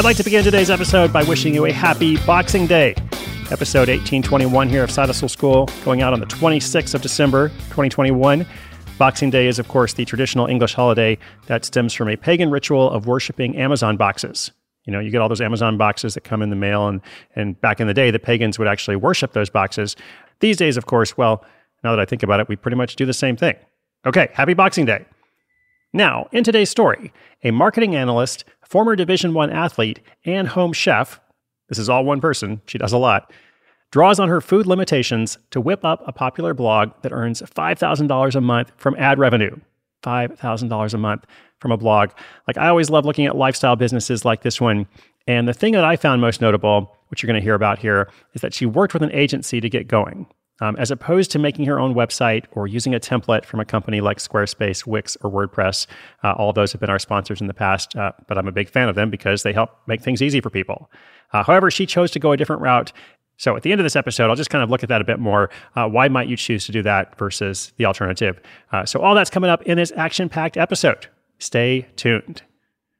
I'd like to begin today's episode by wishing you a happy Boxing Day. Episode 1821 here of Hustle School, going out on the 26th of December, 2021. Boxing Day is, of course, the traditional English holiday that stems from a pagan ritual of worshiping Amazon boxes. You know, you get all those Amazon boxes that come in the mail, and, and back in the day, the pagans would actually worship those boxes. These days, of course, well, now that I think about it, we pretty much do the same thing. Okay, happy Boxing Day. Now, in today's story, a marketing analyst, former Division 1 athlete, and home chef, this is all one person, she does a lot, draws on her food limitations to whip up a popular blog that earns $5,000 a month from ad revenue. $5,000 a month from a blog. Like I always love looking at lifestyle businesses like this one. And the thing that I found most notable, which you're going to hear about here, is that she worked with an agency to get going. Um, as opposed to making her own website or using a template from a company like Squarespace, Wix, or WordPress. Uh, all those have been our sponsors in the past, uh, but I'm a big fan of them because they help make things easy for people. Uh, however, she chose to go a different route. So at the end of this episode, I'll just kind of look at that a bit more. Uh, why might you choose to do that versus the alternative? Uh, so all that's coming up in this action packed episode. Stay tuned.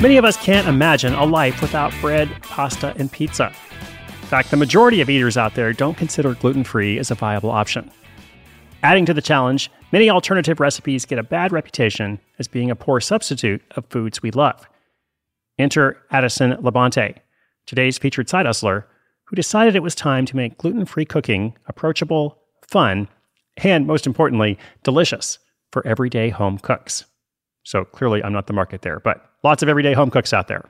Many of us can't imagine a life without bread, pasta, and pizza. In fact, the majority of eaters out there don't consider gluten free as a viable option. Adding to the challenge, many alternative recipes get a bad reputation as being a poor substitute of foods we love. Enter Addison Labonte, today's featured side hustler, who decided it was time to make gluten free cooking approachable, fun, and most importantly, delicious for everyday home cooks. So clearly, I'm not the market there, but lots of everyday home cooks out there.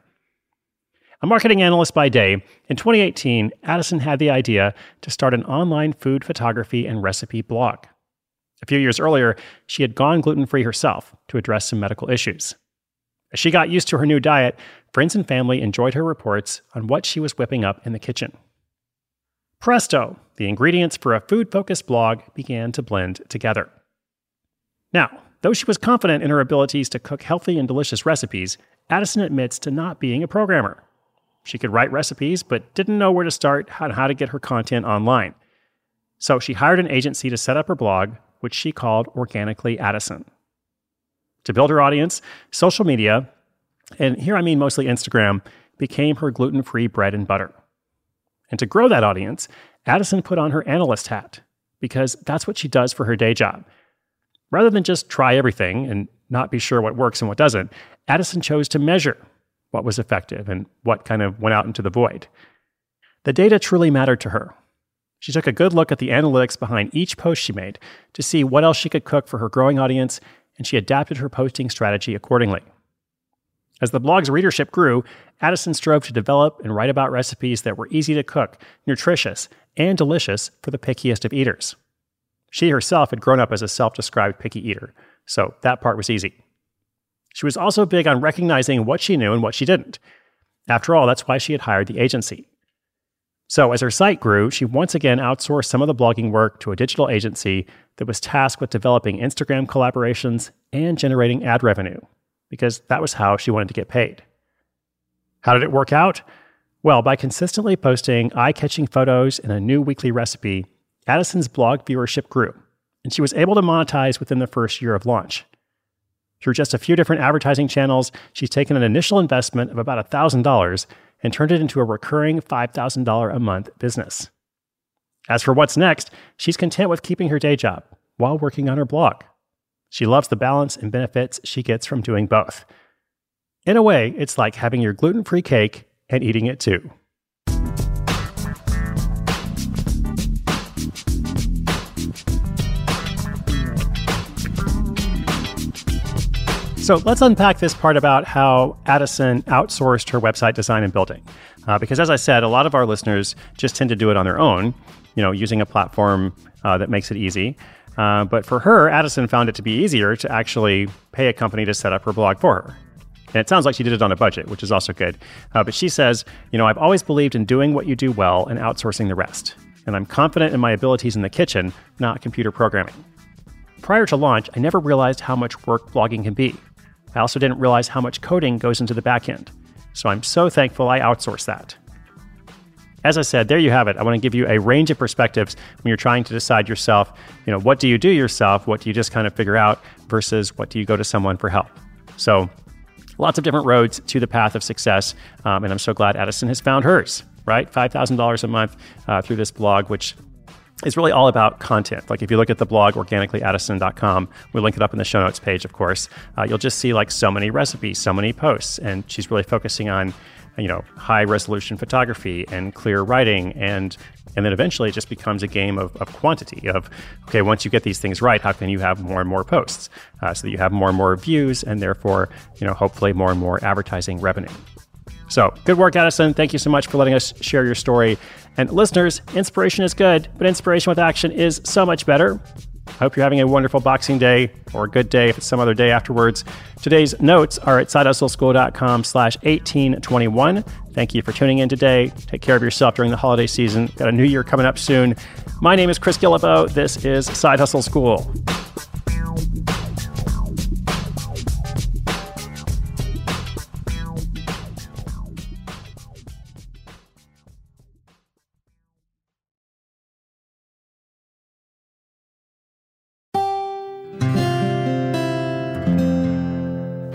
A marketing analyst by day, in 2018, Addison had the idea to start an online food photography and recipe blog. A few years earlier, she had gone gluten free herself to address some medical issues. As she got used to her new diet, friends and family enjoyed her reports on what she was whipping up in the kitchen. Presto, the ingredients for a food focused blog began to blend together. Now, Though she was confident in her abilities to cook healthy and delicious recipes, Addison admits to not being a programmer. She could write recipes, but didn't know where to start and how to get her content online. So she hired an agency to set up her blog, which she called Organically Addison. To build her audience, social media, and here I mean mostly Instagram, became her gluten free bread and butter. And to grow that audience, Addison put on her analyst hat because that's what she does for her day job. Rather than just try everything and not be sure what works and what doesn't, Addison chose to measure what was effective and what kind of went out into the void. The data truly mattered to her. She took a good look at the analytics behind each post she made to see what else she could cook for her growing audience, and she adapted her posting strategy accordingly. As the blog's readership grew, Addison strove to develop and write about recipes that were easy to cook, nutritious, and delicious for the pickiest of eaters. She herself had grown up as a self described picky eater, so that part was easy. She was also big on recognizing what she knew and what she didn't. After all, that's why she had hired the agency. So, as her site grew, she once again outsourced some of the blogging work to a digital agency that was tasked with developing Instagram collaborations and generating ad revenue, because that was how she wanted to get paid. How did it work out? Well, by consistently posting eye catching photos and a new weekly recipe, Addison's blog viewership grew, and she was able to monetize within the first year of launch. Through just a few different advertising channels, she's taken an initial investment of about $1,000 and turned it into a recurring $5,000 a month business. As for what's next, she's content with keeping her day job while working on her blog. She loves the balance and benefits she gets from doing both. In a way, it's like having your gluten free cake and eating it too. So let's unpack this part about how Addison outsourced her website design and building. Uh, because as I said, a lot of our listeners just tend to do it on their own, you know, using a platform uh, that makes it easy. Uh, but for her, Addison found it to be easier to actually pay a company to set up her blog for her. And it sounds like she did it on a budget, which is also good. Uh, but she says, you know, I've always believed in doing what you do well and outsourcing the rest. And I'm confident in my abilities in the kitchen, not computer programming. Prior to launch, I never realized how much work blogging can be. I also didn't realize how much coding goes into the backend. So I'm so thankful I outsourced that. As I said, there you have it. I want to give you a range of perspectives when you're trying to decide yourself, you know, what do you do yourself? What do you just kind of figure out versus what do you go to someone for help? So lots of different roads to the path of success. Um, and I'm so glad Addison has found hers, right? $5,000 a month uh, through this blog, which is really all about content. Like if you look at the blog organicallyaddison.com, we link it up in the show notes page, of course. Uh, you'll just see like so many recipes, so many posts, and she's really focusing on you know high resolution photography and clear writing and and then eventually it just becomes a game of, of quantity of okay once you get these things right how can you have more and more posts uh, so that you have more and more views and therefore you know hopefully more and more advertising revenue so good work, Addison. Thank you so much for letting us share your story. And listeners, inspiration is good, but inspiration with action is so much better. I hope you're having a wonderful Boxing Day or a good day if it's some other day afterwards. Today's notes are at sidehustleschool.com slash 1821. Thank you for tuning in today. Take care of yourself during the holiday season. Got a new year coming up soon. My name is Chris Guillebeau. This is Side Hustle School.